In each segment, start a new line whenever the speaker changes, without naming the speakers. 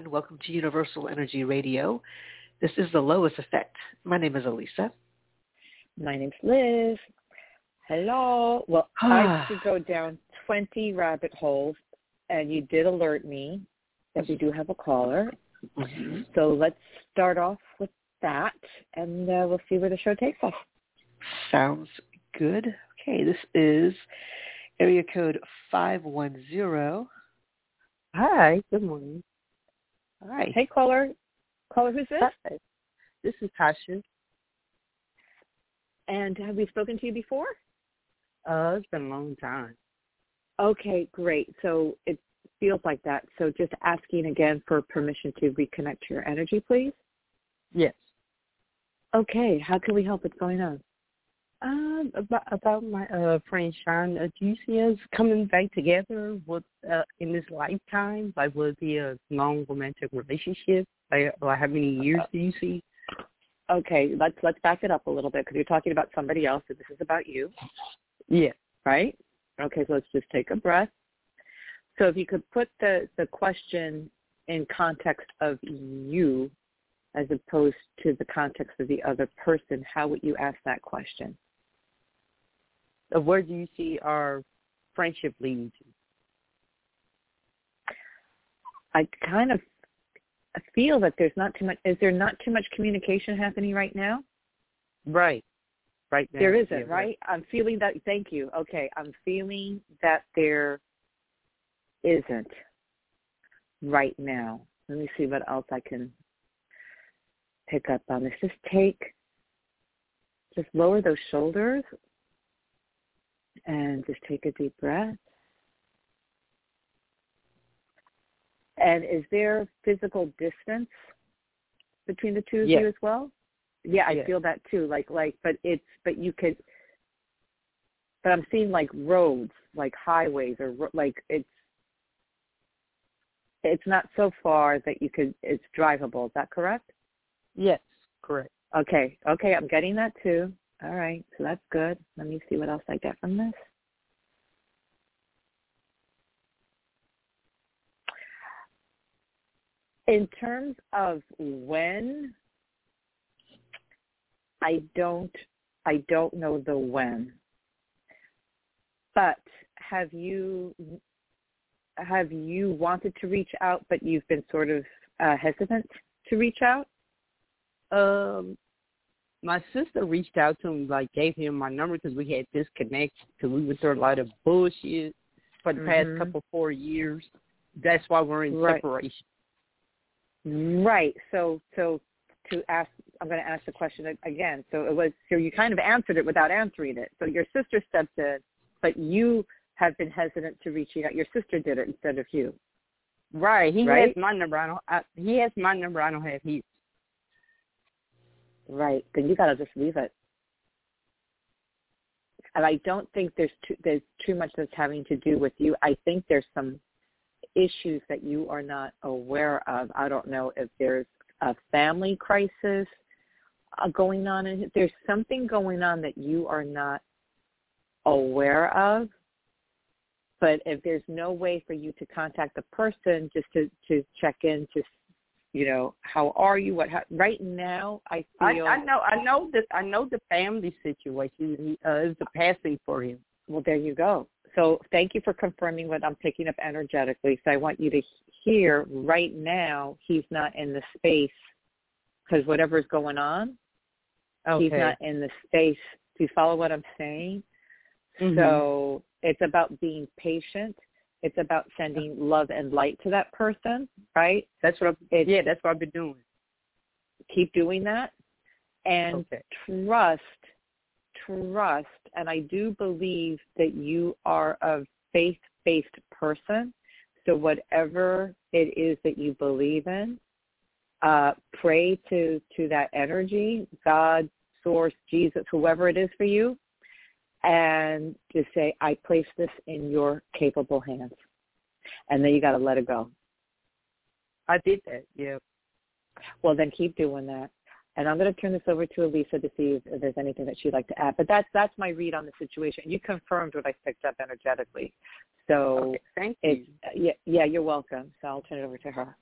Everyone. Welcome to Universal Energy Radio. This is the Lois Effect. My name is Alyssa.
My name's Liz. Hello. Well, I could go down 20 rabbit holes, and you did alert me that we do have a caller.
Mm-hmm.
So let's start off with that, and uh, we'll see where the show takes us.
Sounds good. Okay, this is area code 510.
Hi, good morning.
Hi.
Hey, caller. Caller, who's this?
Hi. This is Tasha.
And have we spoken to you before?
Uh, it's been a long time.
Okay, great. So it feels like that. So just asking again for permission to reconnect to your energy, please.
Yes.
Okay, how can we help? What's going on?
Um, about about my uh friend Sean, uh, do you see us coming back together with uh in this lifetime? Like, will it be a long romantic relationship? Like, like how many years do you see?
Okay, let's let's back it up a little bit because you're talking about somebody else, and this is about you,
Yeah.
right? Okay, so let's just take a breath. So if you could put the the question in context of you as opposed to the context of the other person, how would you ask that question?
Uh, where do you see our friendship leading to?
I kind of feel that there's not too much. Is there not too much communication happening right now?
Right. Right now.
There isn't,
yeah,
right? I'm feeling that. Thank you. Okay, I'm feeling that there isn't right now. Let me see what else I can pick up on this. Just take, just lower those shoulders and just take a deep breath. And is there physical distance between the two of
Yes.
you as well? Yeah, I
Yes.
feel that too. Like, like, but it's, but you could, but I'm seeing like roads, like highways, or like it's, it's not so far that you could, it's drivable. Is that correct?
Yes, correct.
Okay, okay, I'm getting that too. All right, so that's good. Let me see what else I get from this. In terms of when, I don't, I don't know the when. But have you, have you wanted to reach out, but you've been sort of uh, hesitant to reach out?
Um, my sister reached out to him, like gave him my number because we had disconnected because we went through a lot of bullshit for the
Mhm.
past couple four years. That's why we're in
Right.
separation.
Right. So, so to ask, I'm going to ask the question again. So it was, so you kind of answered it without answering it. So your sister stepped in, but you have been hesitant to reaching out. Your sister did it instead of you.
Right. He
Right?
has my number. I don't. I, he has my number. I don't have his.
Right. Then you got to just leave it. And I don't think there's too, there's too much that's having to do with you. I think there's some issues that you are not aware of. I don't know if there's a family crisis uh, going on. And there's something going on that you are not aware of. But if there's no way for you to contact the person just to, to check in to, you know, how are you? What ha- right now? I
I,
feel
I know. I know that. I know the family situation. He uh, is the passing for him.
Well, there you go. So thank you for confirming what I'm picking up energetically. So I want you to hear right now he's not in the space because whatever's going on,
Okay.
he's not in the space. Do you follow what I'm saying?
Mhm.
So it's about being patient. It's about sending love and light to that person, right?
That's what. I'm, yeah, that's what I've been doing.
Keep doing that and
Okay.
trust, trust, and I do believe that you are a faith-based person. So whatever it is that you believe in, uh, pray to to that energy, God, Source, Jesus, whoever it is for you, and just say, "I place this in your capable hands," and then you got to let it go.
I did that. Yeah.
Well, then keep doing that. And I'm going to turn this over to Alyssa to see if there's anything that she'd like to add. But that's that's my read on the situation. You confirmed what I picked up energetically. So
okay, thank you.
yeah, yeah, you're welcome. So I'll turn it over to her.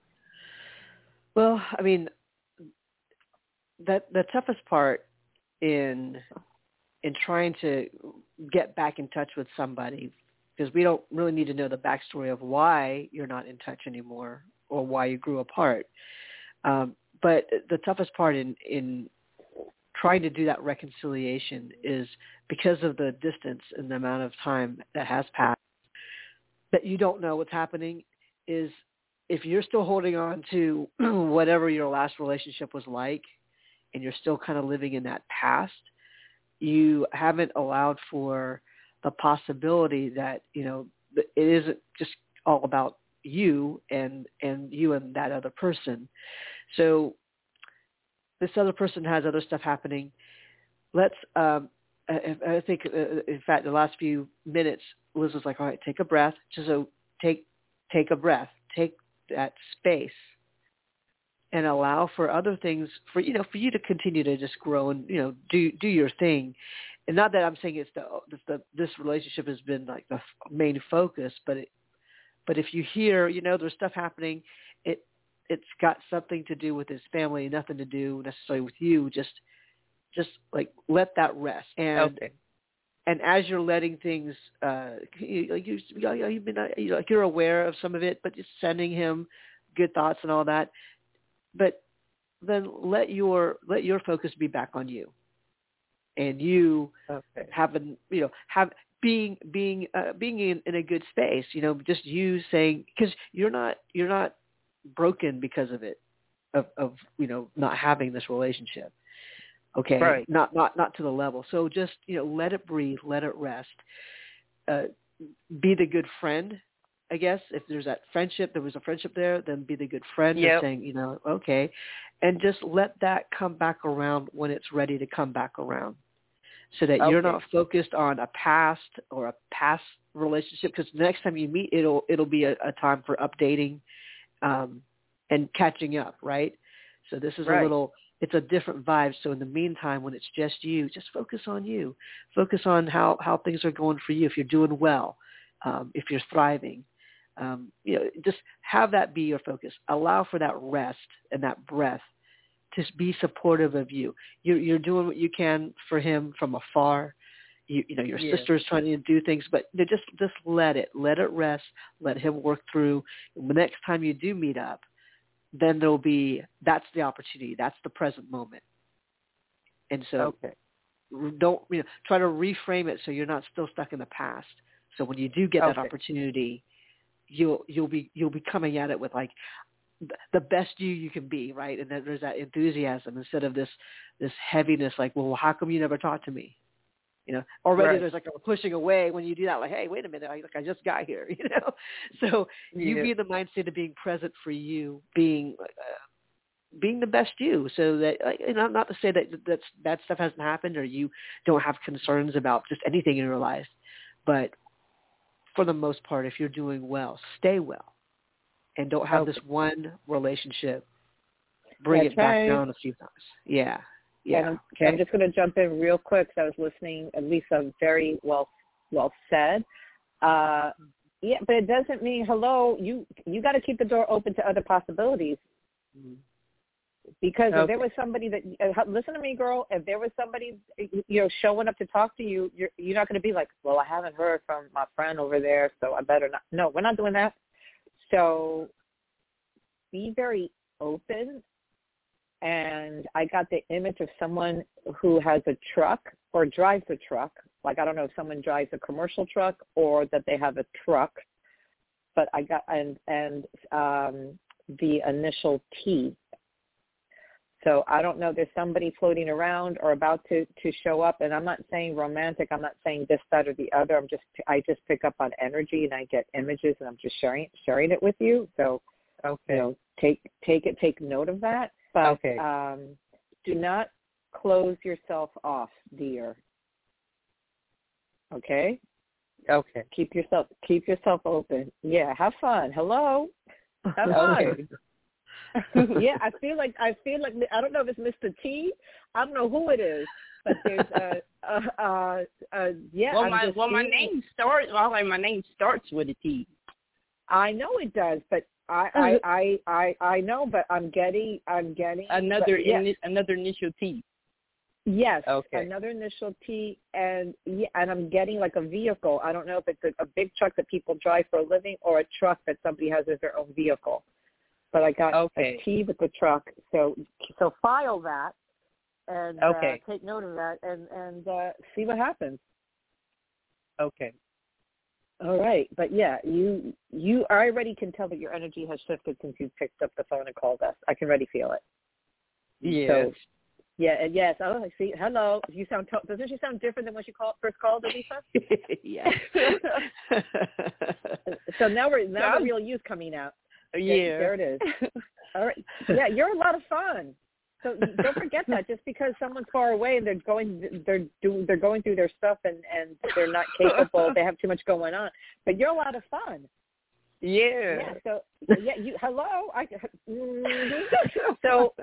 Well, I mean, that the toughest part in in trying to get back in touch with somebody because we don't really need to know the backstory of why you're not in touch anymore or why you grew apart. Um, but the toughest part in in trying to do that reconciliation is because of the distance and the amount of time that has passed that you don't know what's happening is if you're still holding on to whatever your last relationship was like and you're still kind of living in that past, you haven't allowed for the possibility that, you know, it isn't just all about you and and you and that other person. So this other person has other stuff happening. Let's um I, think uh, in fact the last few minutes Liz was like, "All right, take a breath." Just so take take a breath. Take that space and allow for other things for you know for you to continue to just grow and you know do do your thing and not that i'm saying it's the, it's the this relationship has been like the main focus but it but if you hear you know there's stuff happening it it's got something to do with his family nothing to do necessarily with you just just like let that rest and
okay.
and as you're letting things uh you, like you you've been you like you're aware of some of it but just sending him good thoughts and all that but then let your let your focus be back on you and you
okay.
having you know have being being uh, being in, in a good space you know just you saying because you're not you're not broken because of it of of you know not having this relationship okay
right.
not not not to the level so just you know let it breathe let it rest uh be the good friend I guess if there's that friendship, there was a friendship there, then be the good friend
yep.
and saying, you know, okay, and just let that come back around when it's ready to come back around, so that
okay.
you're not focused on a past or a past relationship. Because the next time you meet, it'll it'll be a, a time for updating, um, and catching up, right? So this is
right.
a little it's a different vibe. So in the meantime, when it's just you, just focus on you. Focus on how, how things are going for you. If you're doing well, um, if you're thriving, um, you know, just have that be your focus. Allow for that rest and that breath to be supportive of you. You're, you're doing what you can for him from afar. You, you know, your
yeah.
sister is trying to do things, but you know, just just let it, let it rest, let him work through. The next time you do meet up, then there'll be that's the opportunity, that's the present moment. And so,
okay.
don't you know, try to reframe it so you're not still stuck in the past. So when you do get
okay.
that opportunity, you'll you'll be you'll be coming at it with like the best you you can be, right? And then there's that enthusiasm instead of this this heaviness, like, well, how come you never talked to me? You know, already
right.
there's like a pushing away when you do that, like, hey, wait a minute, I, like I just got here, you know. So you
yeah.
be in the mindset of being present for you, being uh, being the best you, so that like, you know, not to say that that's bad stuff hasn't happened or you don't have concerns about just anything in your life, but for the most part, if you're doing well, stay well, and don't have
Okay.
this one relationship. Bring
That's
it back
right.
down a few times. Yeah, yeah.
I'm,
okay.
I'm just going to jump in real quick. 'cause I was listening. At least very well well said. Uh, yeah, but it doesn't mean hello. You you got to keep the door open to other possibilities. Because if there was somebody that uh, listen to me, girl. If there was somebody you know showing up to talk to you, you're you're not going to be like, well, I haven't heard from my friend over there, so I better not. No, we're not doing that. So be very open. And I got the image of someone who has a truck or drives a truck. Like I don't know if someone drives a commercial truck or that they have a truck. But I got and and um, the initial T so I don't know. There's somebody floating around or about to to show up, and I'm not saying romantic. I'm not saying this, that, or the other. I'm just I just pick up on energy and I get images, and I'm just sharing sharing it with you. So
Okay.
you know, take take it, take note of that. But
Okay.
um, do not close yourself off, dear. Okay.
Okay.
Keep yourself keep yourself open. Yeah. Have fun. Hello. Have fun. Yeah, I feel like I feel like I don't know if it's Mr. T. I don't know who it is, but there's a uh uh, uh yeah.
Well,
I'm
my well, my name starts. Well, like, my name starts with a T.
I know it does, but I I I I, I know, but I'm getting I'm getting
Another
but yeah,
ini- another initial T.
yes,
Okay.
another initial T, and yeah, and I'm getting like a vehicle. I don't know if it's a, a big truck that people drive for a living or a truck that somebody has as their own vehicle. But I got
Okay.
a T with the truck, so so file that and
Okay.
uh, take note of that and and uh, see what happens.
Okay.
All right, but yeah, you you I already can tell that your energy has shifted since you picked up the phone and called us. I can already feel it.
Yes.
So, yeah, and yes. Oh, I see. Hello. You sound. To- doesn't she sound different than when she called first called, Alyssa?
yes.
so now we're now
Sounds-
the real you's coming out. There-
yeah.
there it is. All right. Yeah, you're a lot of fun. So don't forget that. Just because someone's far away and they're going, they're doing, they're going through their stuff and and they're not capable. they have too much going on. But you're a lot of fun.
Yeah.
Yeah. So yeah, you hello. I so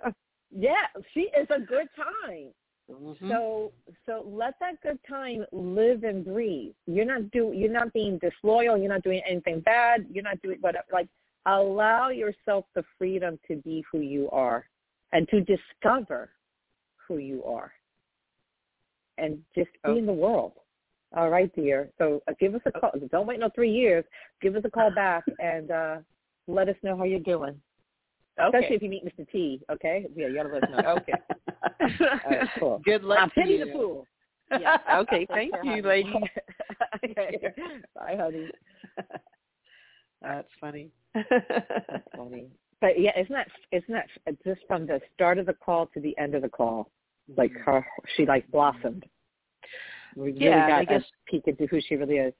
yeah, she is a good time.
Mhm.
So so let that good time live and breathe. You're not do you're not being disloyal. You're not doing anything bad. You're not doing whatever. Like allow yourself the freedom to be who you are, and to discover who you are, and just be
Oh.
in the world. All right, dear. So uh, give us a call. Don't wait no three years. Give us a call back and uh let us know how you're doing.
Okay.
Especially if you meet Mr. T. Okay. Yeah, you gotta let us know.
Okay.
Right, cool.
Good luck.
I
to
pity
you.
the fool. Yeah.
Okay. Thank you, lady.
okay. Bye, honey.
That's funny.
Funny. But yeah, isn't that isn't that just from the start of the call to the end of the call, like her she like blossomed. We really
Yeah,
got
I guess-
a peek into who she really is.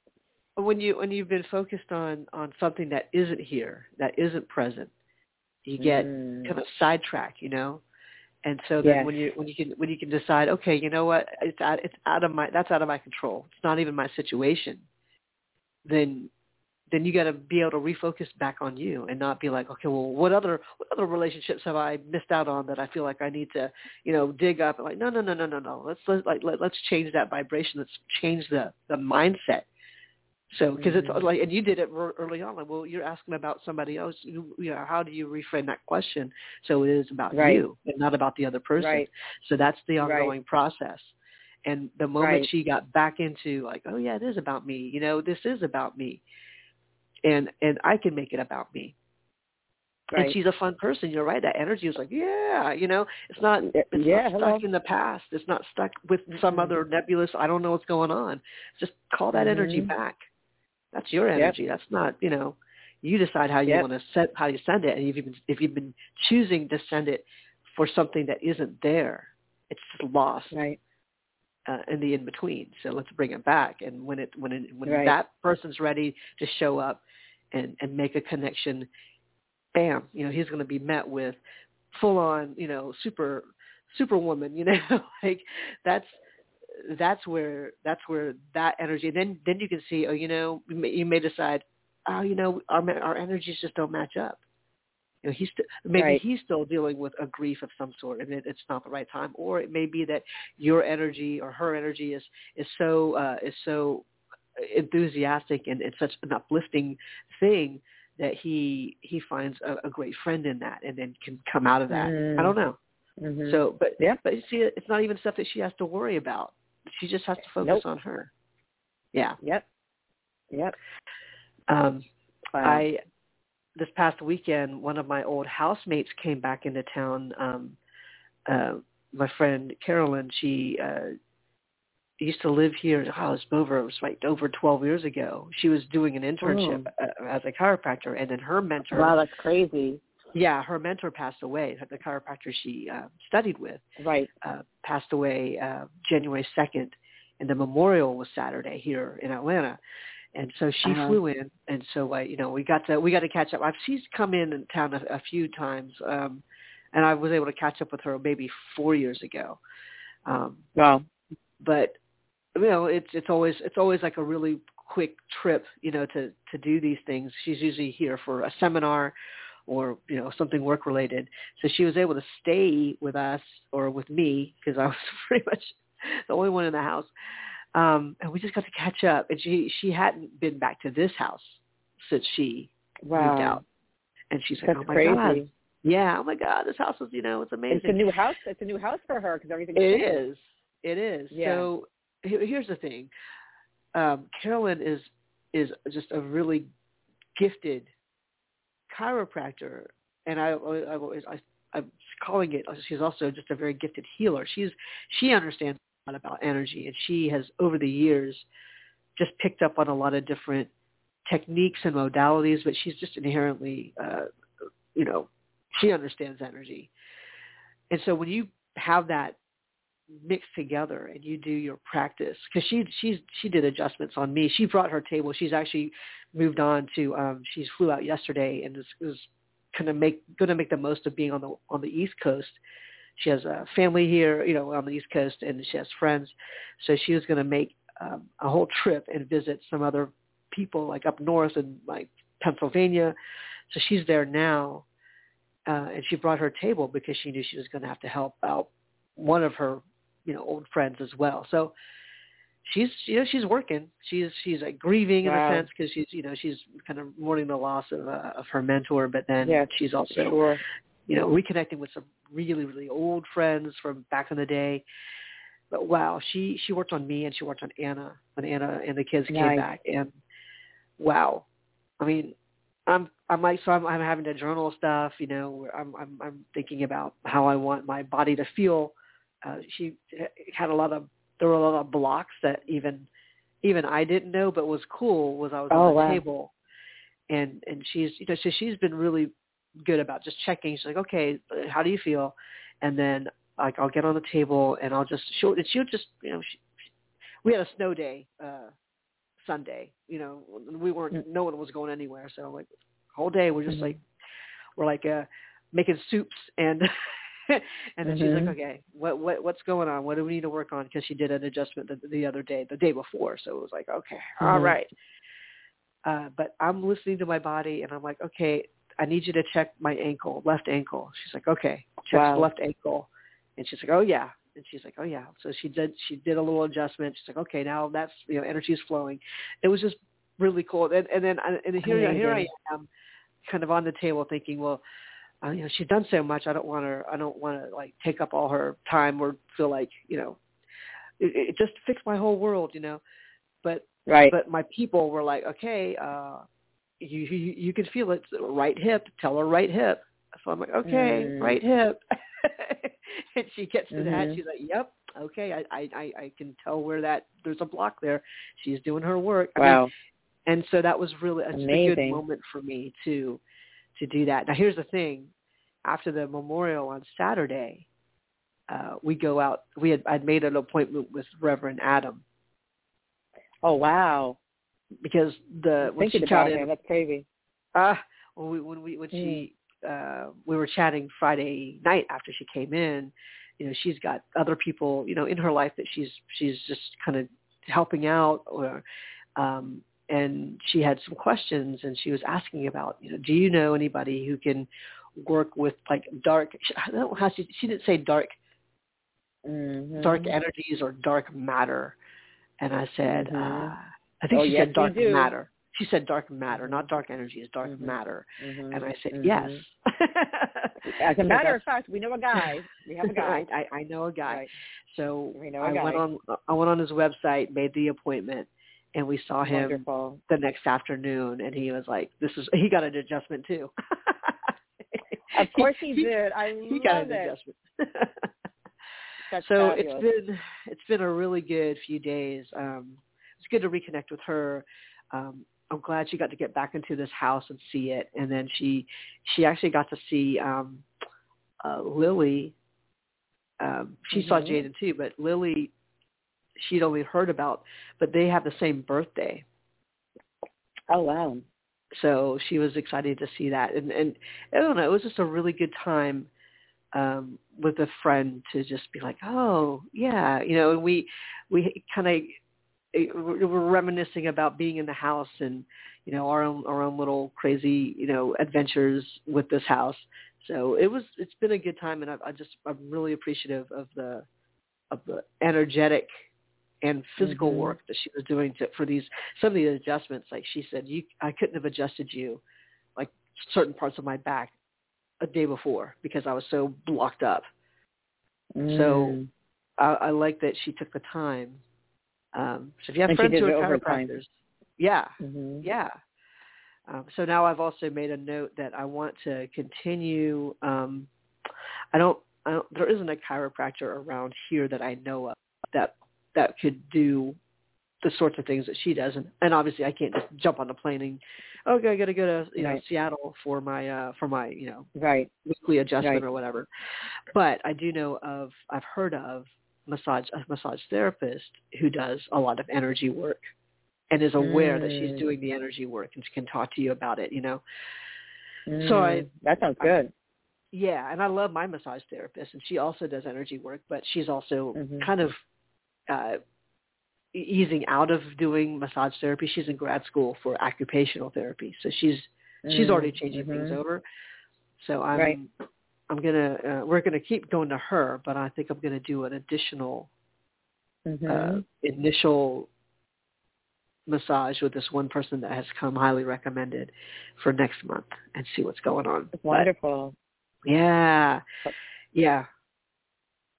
when you when you've been focused on on something that isn't here, that isn't present, you get
Mm.
kind of sidetracked, you know. And so then
Yes.
when you when you can when you can decide, okay, you know what, it's out it's out of my that's out of my control. It's not even my situation. Then then you got to be able to refocus back on you and not be like, okay, well, what other what other relationships have I missed out on that I feel like I need to, you know, dig up? Like, no, no, no, no, no, no. Let's let like let, let's change that vibration. Let's change the the mindset. So, because
Mhm.
it's like, and you did it early on. Like, well, you're asking about somebody else. You, you know, how do you reframe that question so it is about
Right.
you and not about the other person?
Right.
So that's the
Right.
ongoing process. And the moment
Right.
she got back into like, oh yeah, it is about me. You know, this is about me, and and I can make it about me.
Right.
And she's a fun person. You're right. That energy is like, yeah, you know, it's not it's
yeah,
not
hello.
stuck in the past. It's not stuck with some
Mm-mm.
other nebulous. I don't know what's going on. Just call that energy
Mhm.
back. That's your
Yep.
energy. That's not you know. You decide how you
Yep.
want to set how you send it, and if you've been if you've been choosing to send it for something that isn't there, it's just lost
Right.
Uh, in the in between. So let's bring it back. And when it when it, when
Right.
that person's ready to show up and and make a connection, bam, you know he's going to be met with full on you know super superwoman. You know like that's that's where that's where that energy. And then then you can see oh you know you may, you may decide oh you know our our energies just don't match up. You know, he's st- maybe
Right.
he's still dealing with a grief of some sort, and it, it's not the right time. Or it may be that your energy or her energy is is so uh, is so enthusiastic and it's such an uplifting thing that he he finds a, a great friend in that, and then can come out of that.
Mm.
I don't know.
Mhm.
So, but
Yeah.
but you see, it's not even stuff that she has to worry about. She just has to focus
Nope.
on her. Yeah.
Yep. Yep.
Um,
Wow.
I this past weekend, one of my old housemates came back into town. Um, uh, my friend Carolyn, she uh, used to live here. Oh, it was over. It was like over twelve years ago. She was doing an internship uh, as a chiropractor, and then her mentor.
wow, that's crazy.
Yeah, her mentor passed away. The chiropractor she uh, studied with
Right.
uh, passed away uh, January 2nd, and the memorial was Saturday here in Atlanta. And so she
Uh-huh.
flew in, and so I, you know we got to we got to catch up. I've she's come in in town a, a few times, um, and I was able to catch up with her maybe four years ago. Um,
Wow.
but you know it's it's always it's always like a really quick trip, you know, to to do these things. She's usually here for a seminar or you know something work related. So she was able to stay with us or with me because I was pretty much the only one in the house. Um, and we just got to catch up. And she she hadn't been back to this house since she
wow.
moved out. And she's like,
That's
"Oh my
crazy.
god, yeah, oh my god, this house is you know it's amazing."
It's a new house. It's a new house for her because everything's
It
changed.
is. It is.
Yeah.
So here's the thing. Um, Carolyn is is just a really gifted chiropractor, and I, I, always I, I'm calling it. She's also just a very gifted healer. She's she understands about energy, and she has over the years just picked up on a lot of different techniques and modalities. But she's just inherently, uh, you know, she understands energy, and so when you have that mixed together and you do your practice because she she's she did adjustments on me. She brought her table. She's actually moved on to um she flew out yesterday and is, is kind of make going to make the most of being on the on the east coast she has a family here you know on the east coast and she has friends so she was going to make um, a whole trip and visit some other people like up north and like pennsylvania so she's there now uh and she brought her table because she knew she was going to have to help out one of her you know old friends as well so she's you know she's working she's she's like grieving in
Wow.
a sense because she's you know she's kind of mourning the loss of uh, of her mentor but then
yeah,
she's also
Sure.
you know reconnecting with some really really old friends from back in the day. But wow she she worked on me and she worked on anna when anna and the kids came back. And wow. I mean i'm i'm like so i'm i'm having to journal stuff you know where i'm i'm i'm thinking about how i want my body to feel. Uh she had a lot of there were a lot of blocks that even even i didn't know but was cool was i was
Oh,
on the
wow.
table. And and she's you know so she's been really good about just checking. She's like okay how do you feel? And then like i'll get on the table and i'll just she'll and she'll just you know she, we had a snow day uh sunday you know we weren't no one was going anywhere. So like whole day we're just
Mhm.
like we're like uh making soups and and then she's
Mhm.
like okay what what what's going on? What do we need to work on? Because she did an adjustment the, the other day the day before. So it was like okay all
Mhm.
right. Uh but i'm listening to my body and i'm like okay i need you to check my ankle left ankle. She's like okay check
Wow.
left ankle. And she's like oh yeah. And she's like oh yeah. So she did she did a little adjustment. She's like okay now that's you know energy is flowing. It was just really cool. And and then I- and here here i am kind of on the table thinking well uh, you know she's done so much. I don't want her i don't want to like take up all her time or feel like you know it, it just fixed my whole world you know? But
Right.
but my people were like, okay, uh, you, you you can feel it, right hip. Tell her right hip. So I'm like, okay,
Mm.
right hip. and she gets to that.
Mhm.
She's like, yep, okay, I, I I can tell where that there's a block there. She's doing her work. I mean,
Wow.
and so that was really just a good moment for me to to do that. Now here's the thing: after the memorial on Saturday, uh, we go out. We had I'd made an appointment with Reverend Adam
Oh wow.
Because the when she
about
chatted,
him, that's crazy.
uh, when we when we when she
Mm.
uh, we were chatting Friday night after she came in, you know, she's got other people, you know, in her life that she's she's just kind of helping out or um and she had some questions and she was asking about, you know, do you know anybody who can work with like dark I don't know how she she didn't say dark
Mhm.
dark energies or dark matter. And I said,
Mhm.
uh, I think
Oh,
she
yes,
said dark matter. She said dark matter, not dark energies, dark
Mhm.
matter.
Mhm.
And I said,
Mhm.
yes.
As a matter of fact, we know a guy. We have a guy.
I, I, I know a guy.
Right.
So
We know a
I
guy.
went on I went on his website, made the appointment, and we saw him
Wonderful.
the next afternoon. And he was like, "This is." He got an adjustment too.
Of course he did. I
He got an
it.
adjustment. So
fabulous.
it's been it's been a really good few days. Um, it's good to reconnect with her. Um, I'm glad she got to get back into this house and see it, and then she she actually got to see um, uh, Lily. Um, she saw
Mhm.
Jaden too, but Lily she'd only heard about, but they have the same birthday,
Oh wow.
so she was excited to see that. And and I don't know, it was just a really good time um with a friend to just be like, oh yeah, you know, and we we kind of we're reminiscing about being in the house and you know our own our own little crazy you know adventures with this house. So it was it's been a good time, and I, I just I'm really appreciative of the of the energetic and physical
mm-hmm.
work that she was doing to, for these some of the adjustments. Like she said, you I couldn't have adjusted you like certain parts of my back a day before because I was so blocked up.
Mm.
So I, I like that she took the time. Um, so if you have
and
friends who are
chiropractors,
yeah,
mm-hmm.
yeah. Um, so now I've also made a note that I want to continue. Um, I don't, I don't. There isn't a chiropractor around here that I know of that that could do the sorts of things that she does, and, and obviously I can't just jump on the plane and okay, I got to go to you
right.
know Seattle for my uh for my you know
right
weekly adjustment
right.
or whatever. But I do know of I've heard of massage a massage therapist who does a lot of energy work and is aware
mm.
that she's doing the energy work and she can talk to you about it, you know.
Mm.
So I
that sounds good.
I, yeah, and I love my massage therapist and she also does energy work, but she's also
mm-hmm.
kind of uh easing out of doing massage therapy. She's in grad school for occupational therapy. So she's
mm.
she's already changing
mm-hmm.
things over. So I'm
right.
I'm gonna uh, we're gonna keep going to her, but I think I'm gonna do an additional
mm-hmm.
uh, initial massage with this one person that has come highly recommended for next month and see what's going on.
Wonderful.
But, yeah, yeah.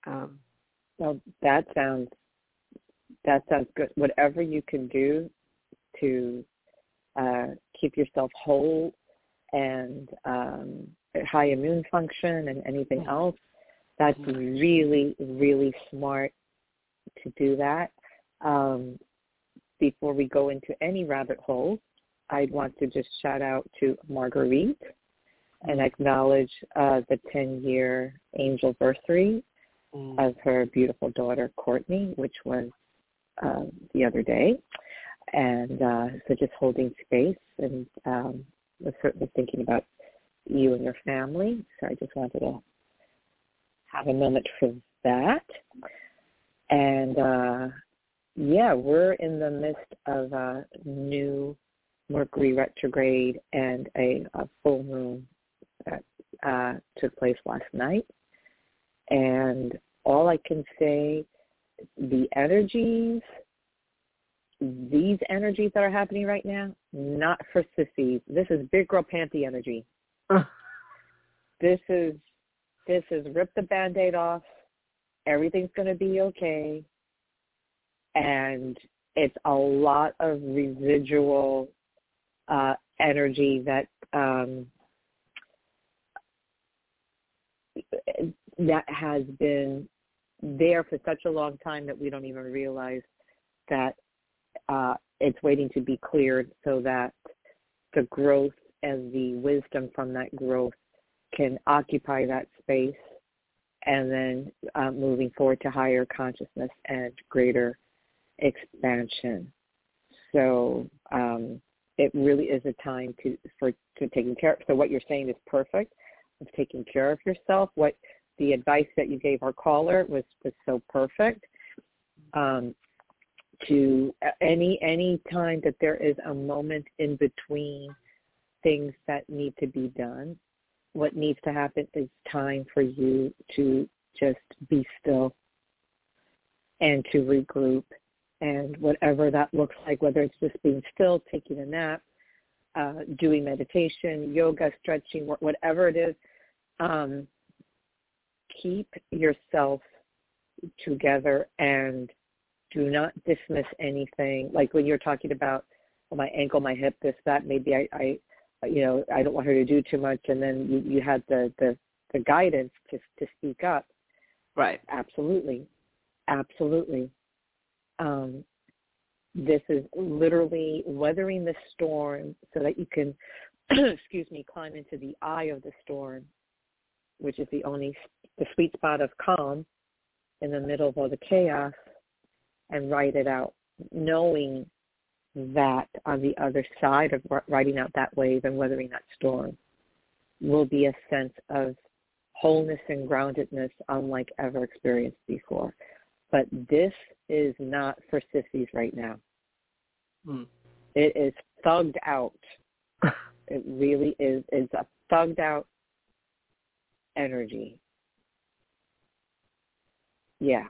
Um,
well, that sounds that sounds good. Whatever you can do to uh, keep yourself whole and um, high immune function and anything else, that's really, really smart to do that. Um, before we go into any rabbit holes, I'd want to just shout out to Marguerite and
mm-hmm.
acknowledge uh, the 10-year angel anniversary
mm.
of her beautiful daughter Courtney, which was uh, the other day. And uh, so just holding space and um, was certainly thinking about you and your family. So I just wanted to have a moment for that. And uh, yeah, we're in the midst of a new Mercury retrograde and a, a full moon that uh, took place last night. And all I can say, the energies, these energies that are happening right now, not for sissies. This is big girl panty energy. this is this is rip the band-aid off. Everything's going to be okay. And it's a lot of residual uh, energy that um, that has been there for such a long time that we don't even realize that uh, it's waiting to be cleared so that the growth and the wisdom from that growth can occupy that space and then uh, moving forward to higher consciousness and greater expansion. So um, it really is a time to for to taking care. Of, so what you're saying is perfect of taking care of yourself. What the advice that you gave our caller was was so perfect. Um, to any any time that there is a moment in between things that need to be done, what needs to happen is time for you to just be still and to regroup and whatever that looks like, whether it's just being still, taking a nap, uh, doing meditation, yoga, stretching, whatever it is, um, keep yourself together and do not dismiss anything. Like when you're talking about oh, my ankle, my hip, this, that, maybe I, I, you know, I don't want her to do too much, and then you, you had the, the, the guidance to, to speak up.
Right.
Absolutely. Absolutely. Um, this is literally weathering the storm so that you can, excuse me, climb into the eye of the storm, which is the only the sweet spot of calm in the middle of all the chaos, and write it out, knowing that on the other side of riding out that wave and weathering that storm will be a sense of wholeness and groundedness unlike ever experienced before. But this is not for sissies right now.
Mm.
It is thugged out. it really is. It's a thugged out energy. Yeah.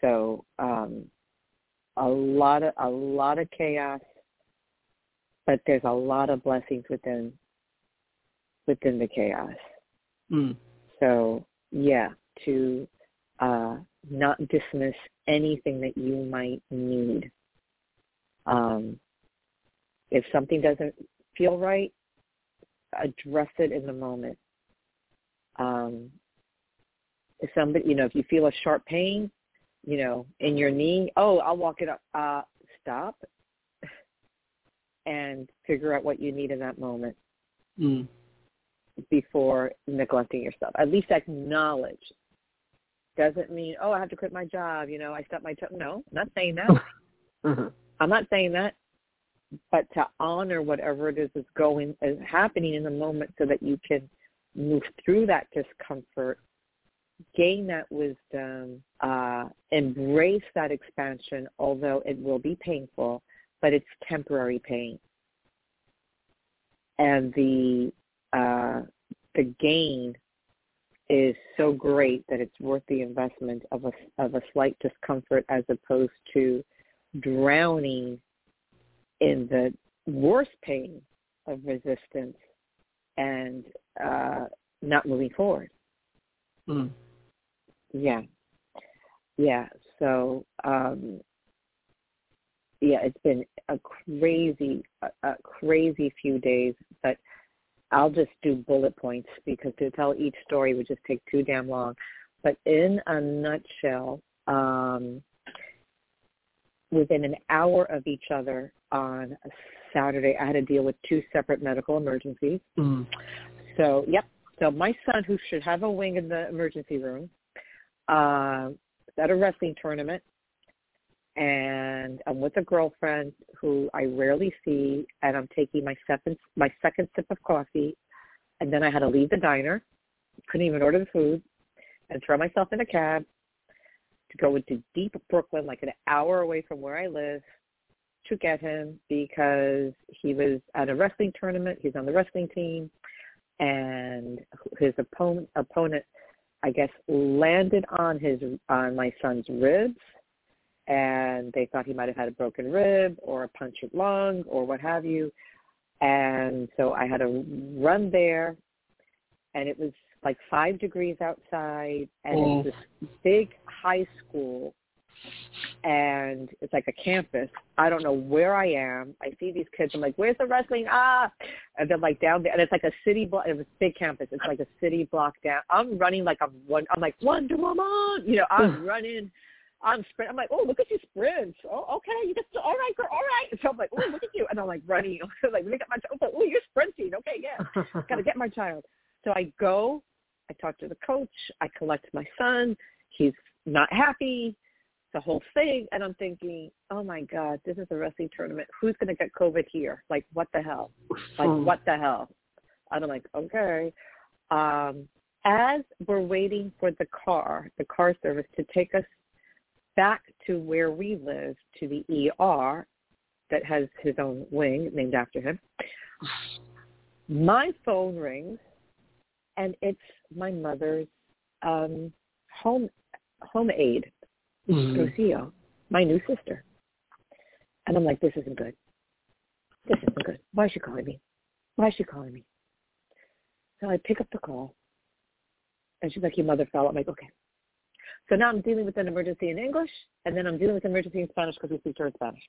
So um, a lot of a lot of chaos, but there's a lot of blessings within within the chaos.
Mm.
So yeah, to uh, not dismiss anything that you might need. Um, if something doesn't feel right, address it in the moment. Um, if somebody, you know, if you feel a sharp pain, you know, in your knee, oh, I'll walk it up. Uh, stop and figure out what you need in that moment
mm.
before neglecting yourself. At least acknowledge. Doesn't mean, oh, I have to quit my job. You know, I stop my toe. No, I'm not saying that.
Mm-hmm.
I'm not saying that. But to honor whatever it is that's going is happening in the moment, so that you can move through that discomfort gain that wisdom, uh, embrace that expansion, although it will be painful, but it's temporary pain. And the uh, the gain is so great that it's worth the investment of a of a slight discomfort as opposed to drowning in the worst pain of resistance and uh, not moving forward.
Mm.
Yeah. Yeah. So um yeah, it's been a crazy a, a crazy few days, but I'll just do bullet points because to tell each story would just take too damn long. But in a nutshell, um within an hour of each other on a Saturday, I had to deal with two separate medical emergencies.
Mm.
So, yep. So my son, who should have a wing in the emergency room, uh, at a wrestling tournament, and I'm with a girlfriend who I rarely see, and I'm taking my second my second sip of coffee, and then I had to leave the diner, couldn't even order the food, and throw myself in a cab to go into deep Brooklyn, like an hour away from where I live, to get him because he was at a wrestling tournament. He's on the wrestling team, and his opponent opponent I guess landed on his on my son's ribs, and they thought he might have had a broken rib or a punctured lung or what have you, and so I had to run there, and it was like five degrees outside, and
Oh.
it's this big high school, and it's like a campus. I don't know where I am. I see these kids. I'm like, "Where's the wrestling?" Ah, and then like down there, and it's like a city block. It was a big campus. It's like a city block down. I'm running like I'm one. I'm like Wonder Woman. You know, I'm running. I'm sprint. I'm like, oh, look at you sprint. Oh, okay, you just all right, girl, all right. So I'm like, oh, look at you, and I'm like running. like, look at my child. Oh, you're sprinting. Okay, yeah, gotta get my child. So I go. I talk to the coach. I collect my son. He's not happy. The whole thing, and I'm thinking, oh my God, this is a wrestling tournament. Who's gonna get COVID here? Like, what the hell? Like,
Mm.
what the hell? And I'm like, okay. Um, as we're waiting for the car, the car service to take us back to where we live, to the ER that has his own wing named after him, my phone rings, and it's my mother's um, home home aide,
Mhm.
Rocio, my new sister. And I'm like, this isn't good. This isn't good. Why is she calling me? Why is she calling me? So I pick up the call, and she's like, your mother fell. I'm like, okay. So now I'm dealing with an emergency in English, and then I'm dealing with an emergency in Spanish because we speak to her in Spanish.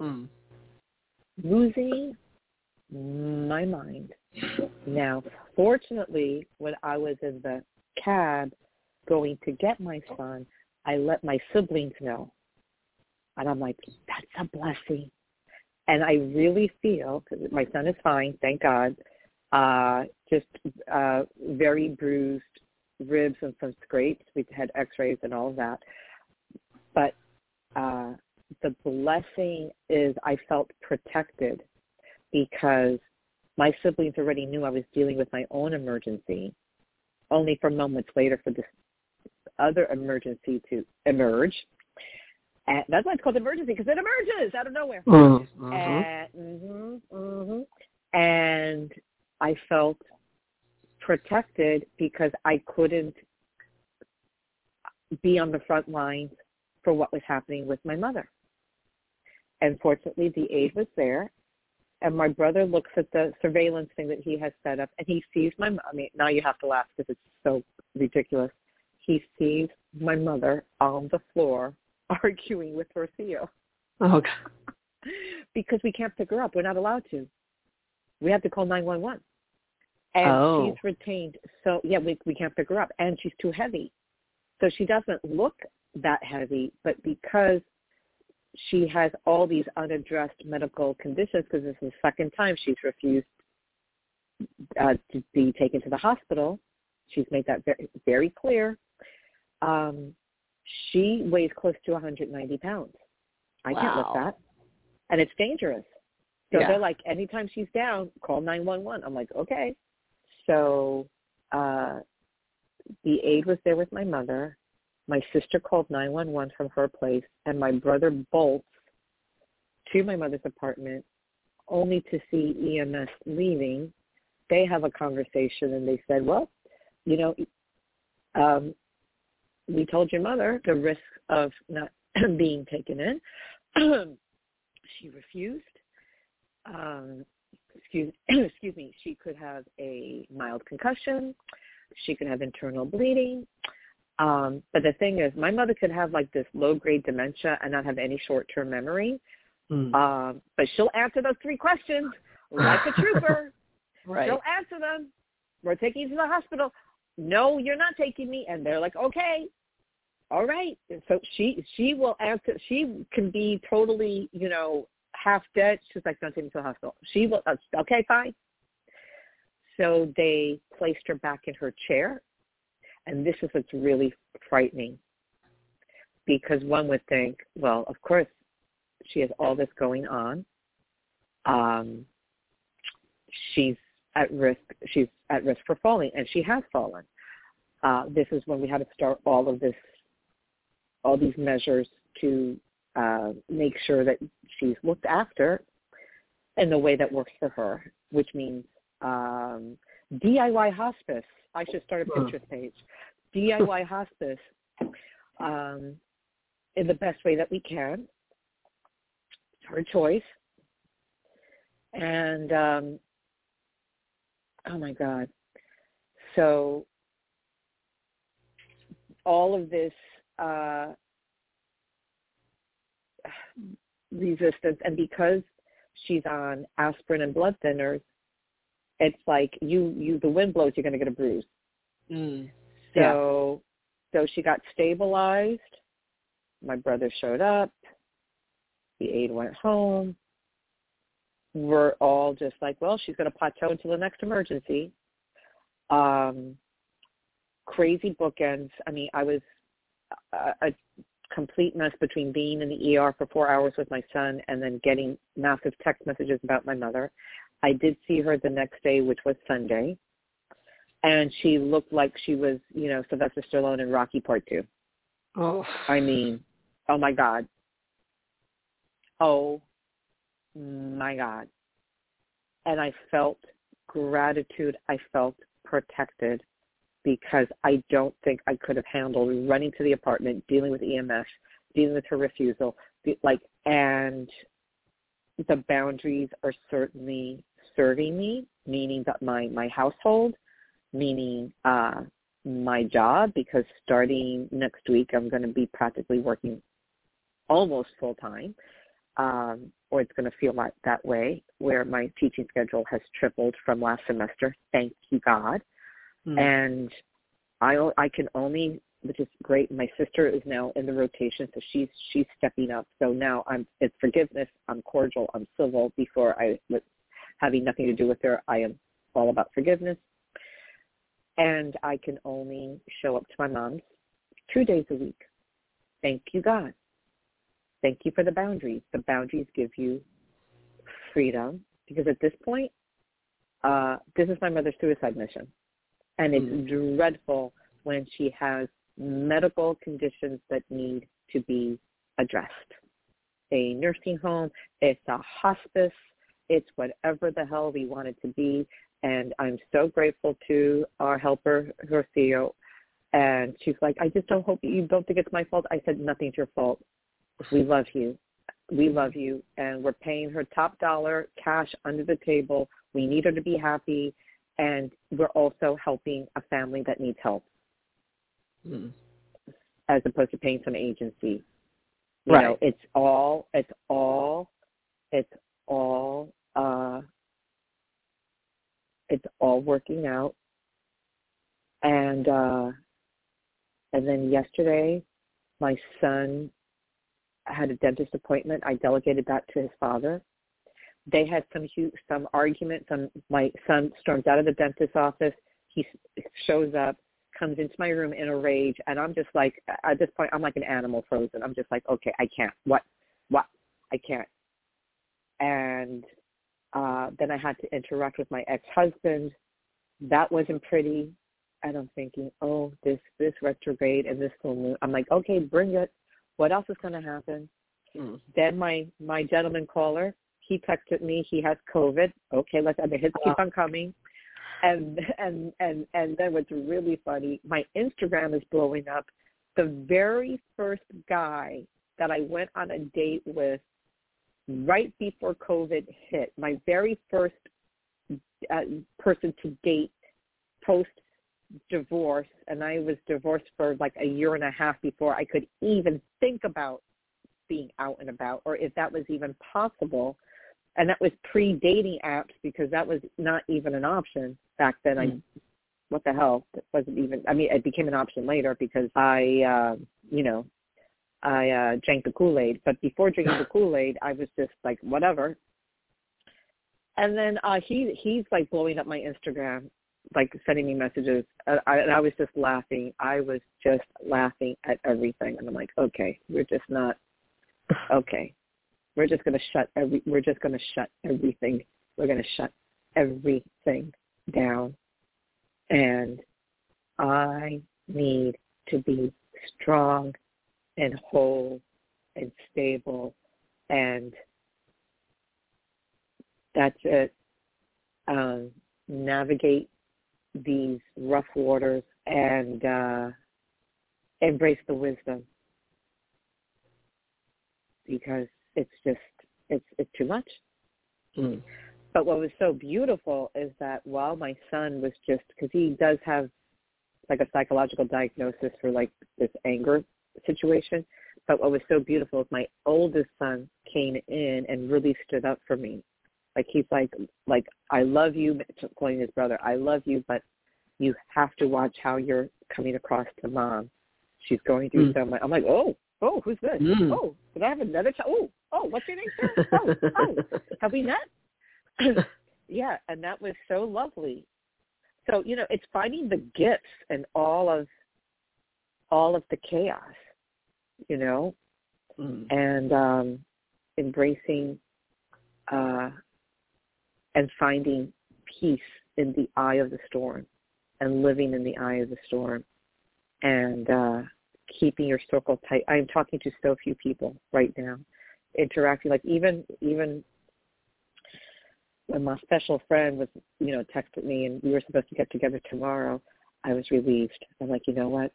Mm.
Losing my mind. Now, fortunately, when I was in the cab going to get my son, I let my siblings know. And I'm like, that's a blessing. And I really feel, because my son is fine, thank God, uh, just uh, very bruised ribs and some scrapes. We had x-rays and all of that. But uh, the blessing is I felt protected because my siblings already knew I was dealing with my own emergency, only for moments later for this other emergency to emerge. And that's why it's called emergency because it emerges out of nowhere.
Mm-hmm.
And, mm-hmm, mm-hmm. and I felt protected because I couldn't be on the front lines for what was happening with my mother. And fortunately, the aide was there. And my brother looks at the surveillance thing that he has set up, and he sees my. I mean, now you have to laugh because it's so ridiculous. He sees my mother on the floor arguing with her Theo.
Oh God.
because we can't pick her up. We're not allowed to. We have to call nine one one. And
Oh.
she's retained so yeah, we we can't pick her up. And she's too heavy. So she doesn't look that heavy, but because she has all these unaddressed medical conditions, because this is the second time she's refused uh, to be taken to the hospital. She's made that very, very clear. Um, she weighs close to 190 pounds. I can't lift that, and it's dangerous. So
Yeah.
they're like, anytime she's down, call 911. I'm like, okay. So uh, the aide was there with my mother. My sister called 911 from her place, and my brother bolts to my mother's apartment only to see EMS leaving. They have a conversation, and they said, well, you know, um, we told your mother the risk of not being taken in. she refused. Um, excuse, excuse me. She could have a mild concussion. She could have internal bleeding. Um, but the thing is, my mother could have like this low-grade dementia and not have any short-term memory.
Mm.
Um, but she'll answer those three questions like a trooper.
right.
She'll answer them. We're taking you to the hospital. No, you're not taking me. And they're like, okay, all right. And so she she will answer. She can be totally, you know, half dead. She's like, don't take me to the hospital. She will. Uh, okay, fine. So they placed her back in her chair, and this is what's really frightening, because one would think, well, of course, she has all this going on. Um, she's at risk. She's at risk for falling, and she has fallen. Uh, this is when we had to start all of this, all these measures to uh, make sure that she's looked after in the way that works for her, which means um, DIY hospice. I should start a
Hmm.
Pinterest page. DIY hospice um, in the best way that we can. It's her choice. And um, oh my God. So all of this uh, resistance, and because she's on aspirin and blood thinners, it's like you you the wind blows, you're going to get a bruise.
Mm. Yeah.
So so she got stabilized. My brother showed up. The aide went home. We're all just like, well, she's going to plateau until the next emergency. Um, crazy bookends. I mean, I was a, a complete mess between being in the ER for four hours with my son and then getting massive text messages about my mother. I did see her the next day, which was Sunday, and she looked like she was, you know, Sylvester Stallone in Rocky Part Two.
Oh.
I mean, oh my God. Oh my God. And I felt gratitude. I felt protected because I don't think I could have handled running to the apartment, dealing with EMS, dealing with her refusal, like, and the boundaries are certainly serving me, meaning that my, my household, meaning uh, my job, because starting next week I'm going to be practically working almost full time, um, or it's going to feel like that way, where my teaching schedule has tripled from last semester. Thank you, God.
Mm.
And I I can only, which is great. My sister is now in the rotation, so she's she's stepping up. So now I'm it's forgiveness. I'm cordial. I'm civil. Before I was having nothing to do with her, I am all about forgiveness. And I can only show up to my mom's two days a week. Thank you, God. Thank you for the boundaries. The boundaries give you freedom because at this point, uh, this is my mother's suicide mission. And it's
Mm.
dreadful when she has medical conditions that need to be addressed. A nursing home, it's a hospice, it's whatever the hell we want it to be. And I'm so grateful to our helper, Rocio. And she's like, I just don't hope you don't think it's my fault. I said, nothing's your fault. We love you. We love you. And we're paying her top dollar cash under the table. We need her to be happy. And we're also helping a family that needs help. Mm. As opposed to paying some agency. You
right.
know, it's all, it's all, it's all uh, it's all working out. And uh, and then yesterday, my son had a dentist appointment. I delegated that to his father. They had some huge, some argument. Some my son storms out of the dentist's office. He shows up, comes into my room in a rage, and I'm just like, at this point, I'm like an animal frozen. I'm just like, okay, I can't. What? What? I can't. And uh, then I had to interact with my ex-husband. That wasn't pretty. And I'm thinking, oh, this this retrograde and this full moon. I'm like, okay, bring it. What else is going to happen? Mm. Then my my gentleman caller, he texted me. He has COVID. Okay, let's. And the hits keep on coming. And and and and then what's really funny, my Instagram is blowing up. The very first guy that I went on a date with right before COVID hit. My very first uh, person to date post divorce, and I was divorced for like a year and a half before I could even think about being out and about, or if that was even possible. And that was pre-dating apps because that was not even an option back then. Mm. I, what the hell? It wasn't even. I mean, it became an option later because I, uh, you know, I uh, drank the Kool Aid. But before drinking the Kool Aid, I was just like whatever. And then uh, he he's like blowing up my Instagram, like sending me messages, uh, I, and I was just laughing. I was just laughing at everything, and I'm like, okay, we're just not okay. We're just gonna shut every. We're just gonna shut everything. We're gonna shut everything down, and I need to be strong and whole and stable and that's it. Um, navigate these rough waters and uh, embrace the wisdom because it's just it's it's too much. Mm. But what was so beautiful is that while my son was just because he does have like a psychological diagnosis for like this anger situation. But what was so beautiful is my oldest son came in and really stood up for me. Like he's like, like I love you, calling his brother, I love you, but you have to watch how you're coming across to mom. She's going through mm. so much. I'm like, oh, oh, who's this? Mm. Oh, did I have another child? Oh, oh, what's your name, sir? Oh, oh, have we met? yeah, and that was so lovely. So you know, it's finding the gifts and all of all of the chaos you know, mm. and um, embracing uh, and finding peace in the eye of the storm and living in the eye of the storm and uh, keeping your circle tight. I'm talking to so few people right now, interacting like even even when my special friend was, you know, texted me and we were supposed to get together tomorrow, I was relieved. I'm like, you know what?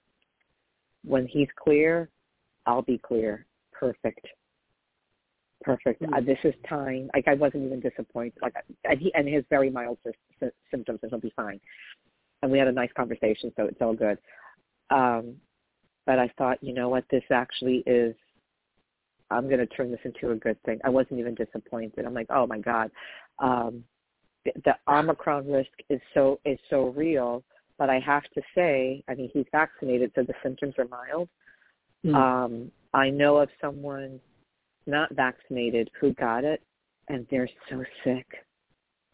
When he's clear, I'll be clear. Perfect. Perfect. Mm-hmm. Uh, this is time. Like I wasn't even disappointed. Like and he and his very mild sy- symptoms, and he'll be fine. And we had a nice conversation, so it's all good. Um, but I thought, you know what, this actually is. I'm going to turn this into a good thing. I wasn't even disappointed. I'm like, oh my god, um, the, the Omicron risk is so is so real. But I have to say, I mean, he's vaccinated, so the symptoms are mild. Mm. Um, I know of someone not vaccinated who got it, and they're so sick.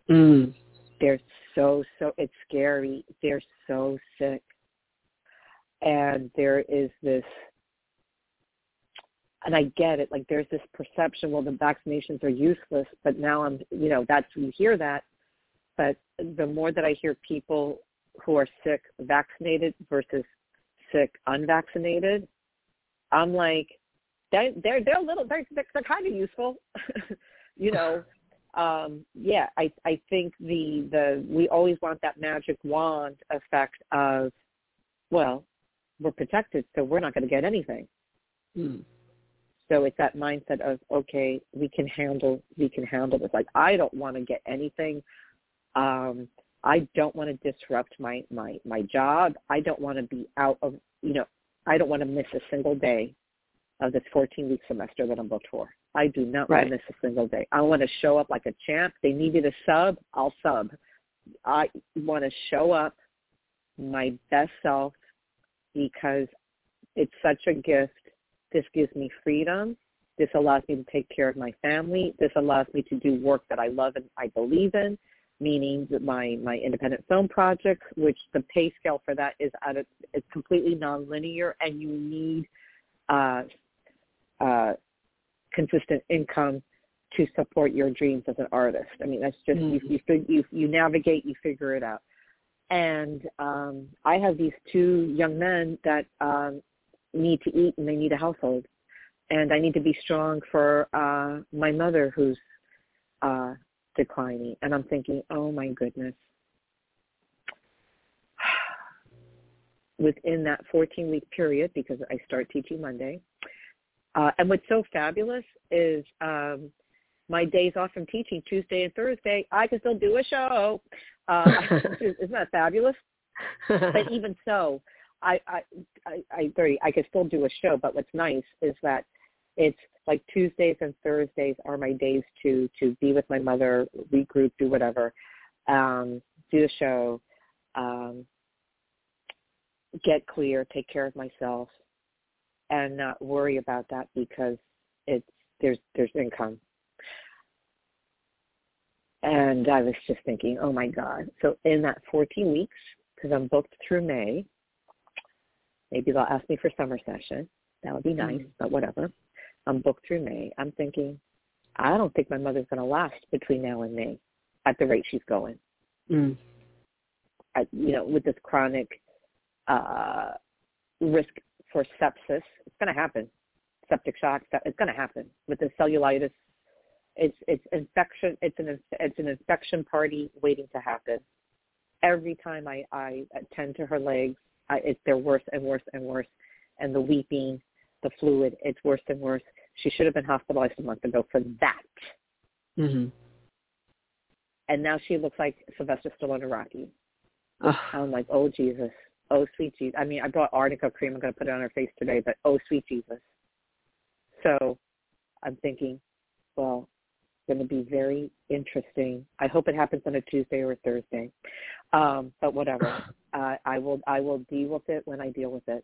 Mm.
They're so so. It's scary. They're so sick, and there is this. And I get it. Like there's this perception. Well, the vaccinations are useless, but now I'm. You know, that's you hear that, but the more that I hear people who are sick vaccinated versus sick unvaccinated, I'm like, they they're they're a little they're they're, they're kind of useful, you know. Um, yeah, I I think the the we always want that magic wand effect of, well, we're protected, so we're not going to get anything.
Mm.
So it's that mindset of okay, we can handle we can handle this. Like I don't want to get anything. Um, I don't want to disrupt my my my job. I don't want to be out of you know. I don't want to miss a single day of this 14 week semester that I'm booked for. I do not
right.
want to miss a single day. I want to show up like a champ. They needed a sub, I'll sub. I want to show up my best self because it's such a gift. This gives me freedom. This allows me to take care of my family. This allows me to do work that I love and I believe in, meaning my my independent film project, which the pay scale for that is at a, it's completely nonlinear, and you need uh, uh, consistent income to support your dreams as an artist. I mean, that's just mm-hmm. you, you you you navigate, you figure it out. And um, I have these two young men that um, need to eat and they need a household, and I need to be strong for uh, my mother who's uh, declining. And I'm thinking, oh my goodness. Within that 14 week period, because I start teaching Monday, uh, and what's so fabulous is um, my days off from teaching Tuesday and Thursday, I can still do a show. Uh, isn't that fabulous? but even so, I I I I, very, I can still do a show. But what's nice is that it's like Tuesdays and Thursdays are my days to to be with my mother, regroup, do whatever, um, do the show, um, get clear, take care of myself, and not worry about that because it's there's there's income. And I was just thinking, oh my God. So in that 14 weeks, because I'm booked through May, maybe they'll ask me for summer session. That would be nice, mm but whatever. I'm booked through May. I'm thinking, I don't think my mother's going to last between now and May at the rate she's going.
Mm.
I, you know, with this chronic uh, risk for sepsis. It's going to happen. Septic shock. It's going to happen with the cellulitis. It's it's infection. It's an it's an infection party waiting to happen. Every time I I attend to her legs, I, it's they're worse and worse and worse, and the weeping, the fluid, it's worse and worse. She should have been hospitalized a month ago for that.
Mm-hmm.
And now she looks like Sylvester Stallone in Rocky.
Oh.
I'm like, oh Jesus oh sweet Jesus. I mean, I bought arnica cream. I'm going to put it on her face today, but oh sweet Jesus. So I'm thinking, well, going to be very interesting. I hope it happens on a Tuesday or a Thursday, um, but whatever. uh, I will I will deal with it when I deal with it.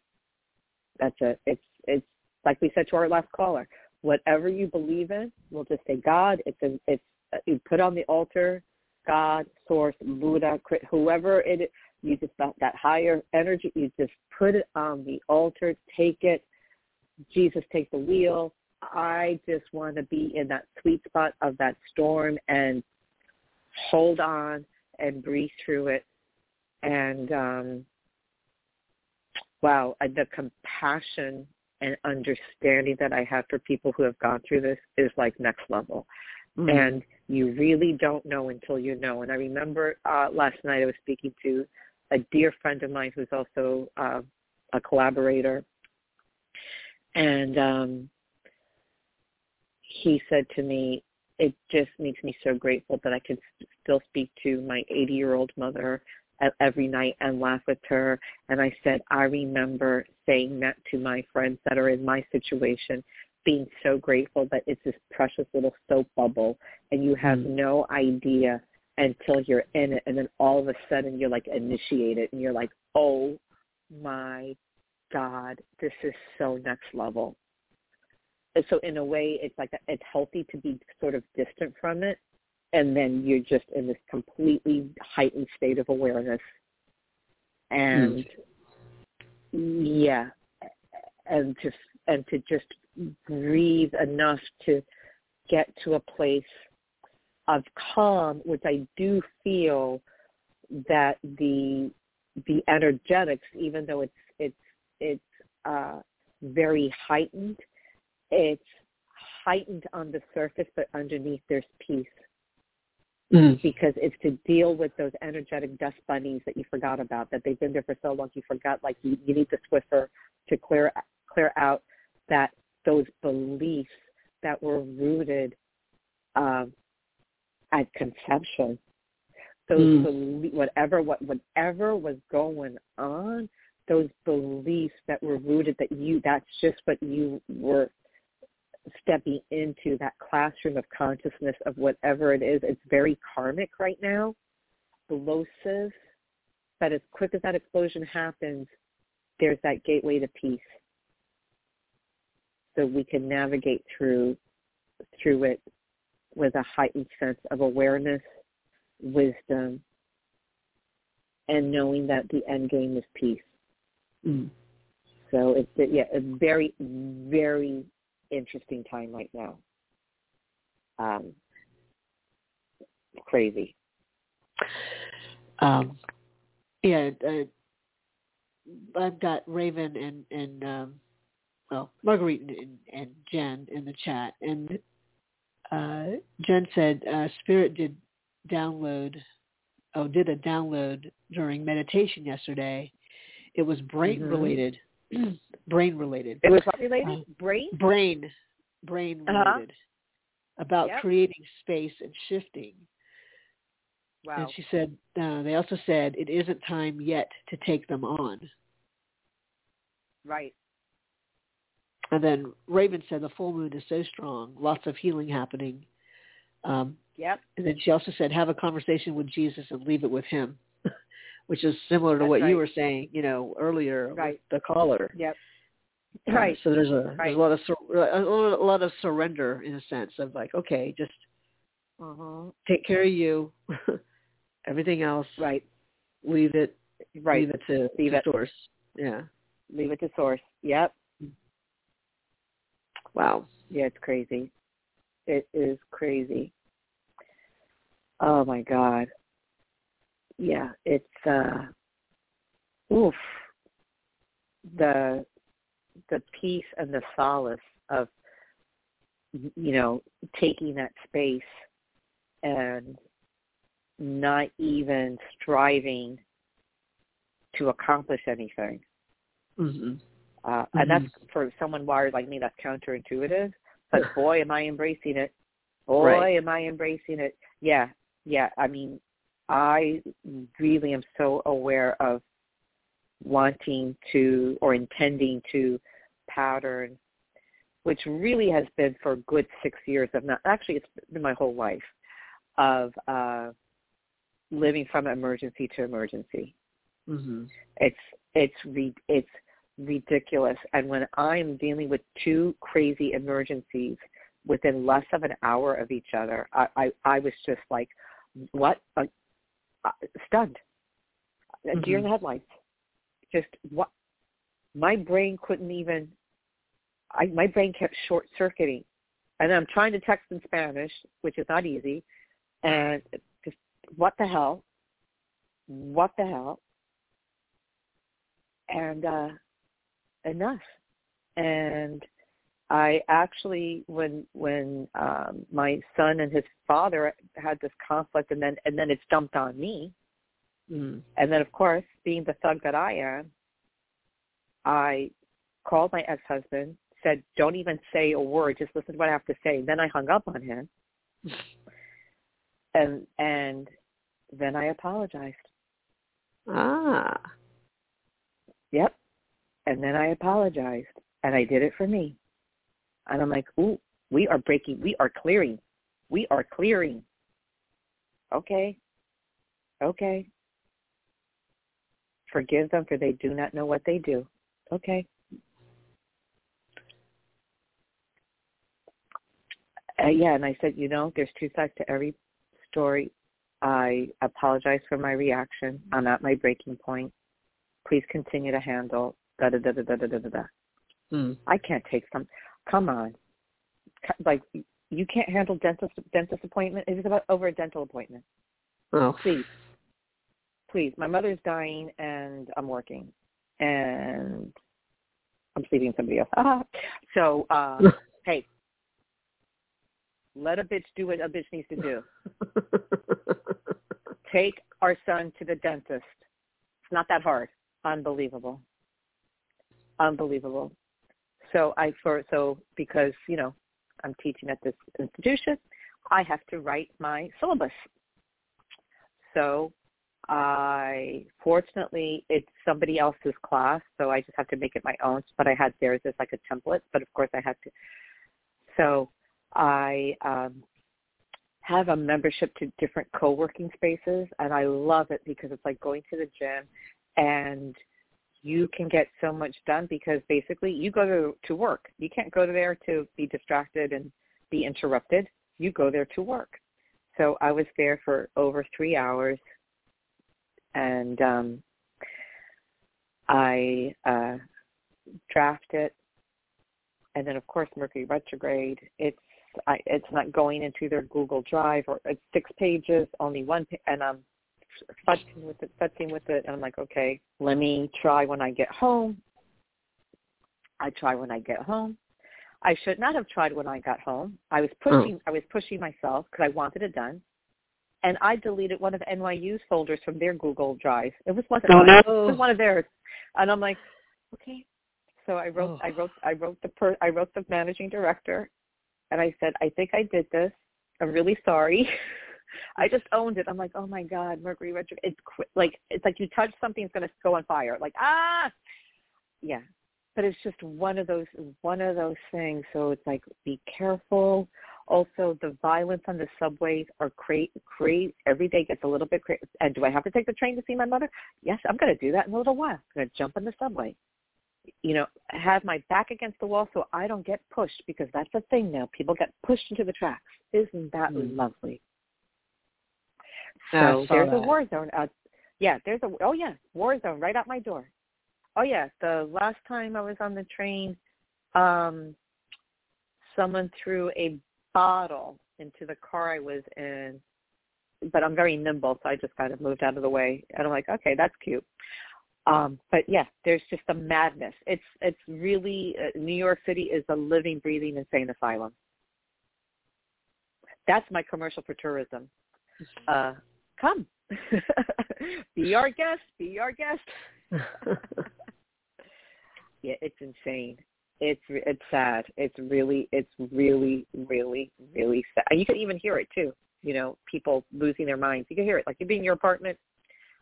That's it. It's it's like we said to our last caller. Whatever you believe in, we'll just say God. It's a, it's uh, you put on the altar God, Source, Buddha, whoever it is, you just that, that higher energy, you just put it on the altar, take it. Jesus, take the wheel. I just want to be in that sweet spot of that storm and hold on and breathe through it. And um, wow, the compassion and understanding that I have for people who have gone through this is like next level. Mm-hmm. And you really don't know until you know. And I remember uh, last night I was speaking to a dear friend of mine who's also uh, a collaborator, and um, he said to me, "It just makes me so grateful that I can still speak to my 80-year-old mother every night and laugh with her." And I said, "I remember saying that to my friends that are in my situation." being so grateful that it's this precious little soap bubble and you have mm. no idea until you're in it and then all of a sudden you're like initiated and you're like oh my god this is so next level so in a way it's like it's healthy to be sort of distant from it and then you're just in this completely heightened state of awareness and mm. yeah and to and to just breathe enough to get to a place of calm, which I do feel that the the energetics, even though it's it's it's uh, very heightened, it's heightened on the surface, but underneath there's peace
Mm.
because it's to deal with those energetic dust bunnies that you forgot about that they've been there for so long you forgot like you, you need the Swiffer to clear clear out that those beliefs that were rooted um, at conception those
Mm.
whatever what whatever was going on those beliefs that were rooted that you that's just what you were stepping into that classroom of consciousness of whatever it is. It's very karmic right now, explosive. But as quick as that explosion happens, there's that gateway to peace. So we can navigate through through it with a heightened sense of awareness, wisdom, and knowing that the end game is peace.
Mm.
So it's yeah, a very, very interesting time right now. Um, crazy.
Um, yeah, uh, I've got Raven and and um, well Marguerite and, and Jen in the chat, and uh, Jen said uh, Spirit did download, oh, did a download during meditation yesterday. It was brain
Mhm.
related, brain related,
It was what related?
Um,
Brain?
brain, brain
Uh-huh.
related, about
Yep.
creating space and shifting.
Wow.
And she said, uh, they also said it isn't time yet to take them on.
Right.
And then Raven said the full moon is so strong, lots of healing happening. Um,
Yep.
and then she also said, have a conversation with Jesus and leave it with him, which is similar to
That's
what
right.
you were saying, you know, earlier
Right.
with the caller.
Yep.
Um,
Right.
so there's a there's a lot of sur- a lot- a lot of surrender in a sense of like, okay, just
Uh-huh.
take care of you. Everything else,
Right.
leave it
Right.
leave it to
Leave
to
it.
source. Yeah.
Leave it to source. Yep.
Wow.
Yeah, it's crazy. It is crazy. Oh my God. Yeah, it's uh oof. The the peace and the solace of you know, taking that space and not even striving to accomplish anything.
hmm
Uh, And that's for someone wired like me. That's counterintuitive. But boy, am I embracing it. Boy,
Right.
am I embracing it. Yeah, yeah. I mean, I really am so aware of wanting to or intending to pattern, which really has been for a good six years of not. Actually, it's been my whole life of uh, living from emergency to emergency.
hmm
It's it's re- it's ridiculous. And when I'm dealing with two crazy emergencies within less of an hour of each other, I I, I was just like, what? Uh, uh, stunned, A deer in the headlights. Just what? My brain couldn't even. I my brain kept short circuiting, and I'm trying to text in Spanish, which is not easy, and just what the hell? What the hell? and uh enough and i actually when when um my son and his father had this conflict and then and then it's dumped on me
mm
and then of course being the thug that i am i called my ex husband said don't even say a word just listen to what i have to say and then i hung up on him and and then i apologized
Ah.
Yep. And then I apologized, and I did it for me. And I'm like, ooh, we are breaking, we are clearing, we are clearing. Okay. Okay. Forgive them for they do not know what they do. Okay. Uh, yeah, and I said, you know, there's two sides to every story. I apologize for my reaction. I'm at my breaking point. Please continue to handle da da da da da da da da. da.
Mm.
I can't take some. Come on, like you can't handle dentist dentist appointment. It was about over a dental appointment.
Oh.
Please, please. My mother's dying, and I'm working, and I'm sleeping with somebody else. so, uh, Hey, let a bitch do what a bitch needs to do. Take our son to the dentist. It's not that hard. Unbelievable. Unbelievable. So I for so because, you know, I'm teaching at this institution, I have to write my syllabus. So I fortunately it's somebody else's class, so I just have to make it my own. But I had theirs as like a template, but of course I had to. So I um, have a membership to different co-working spaces, and I love it because it's like going to the gym, and you can get so much done because basically you go to to work. You can't go there to be distracted and be interrupted. You go there to work. So I was there for over three hours and um, I uh, draft it, and then of course Mercury retrograde. It's I, it's not going into their Google Drive or it's six pages, only one, and I'm futzing with it, futzing with it, and I'm like, okay, let me try when I get home. I try when I get home. I should not have tried when I got home. I was pushing. Oh. I was pushing myself because I wanted it done and I deleted one of NYU's folders from their Google Drive. It was wasn't oh, no. it was one of theirs, and I'm like, okay. So I wrote, oh. I wrote, I wrote the per, I wrote the managing director, and I said, I think I did this. I'm really sorry. I just owned it. I'm like, oh my god, Mercury retro. It's qu- like it's like you touch something, it's gonna go on fire. Like ah, yeah. But it's just one of those one of those things. So it's like be careful also, the violence on the subways are crazy. Cra- every day gets a little bit crazy. And do I have to take the train to see my mother? Yes, I'm going to do that in a little while. I'm going to jump in the subway. You know, have my back against the wall so I don't get pushed because that's the thing now. People get pushed into the tracks. Isn't that mm. lovely? So there's that. a war zone out. Yeah, there's a oh yeah, war zone right out my door. Oh yeah, the last time I was on the train, um, someone threw a bottle into the car I was in, but I'm very nimble, so I just kind of moved out of the way. And I'm like, okay, that's cute. Um, but yeah, there's just a madness. It's it's really uh, New York City is a living, breathing insane asylum. That's my commercial for tourism. Uh, come, be our guest. Be our guest. yeah, it's insane it's it's sad. It's really it's really really really sad. And you can even hear it too. You know, people losing their minds. You can hear it. Like you be in your apartment.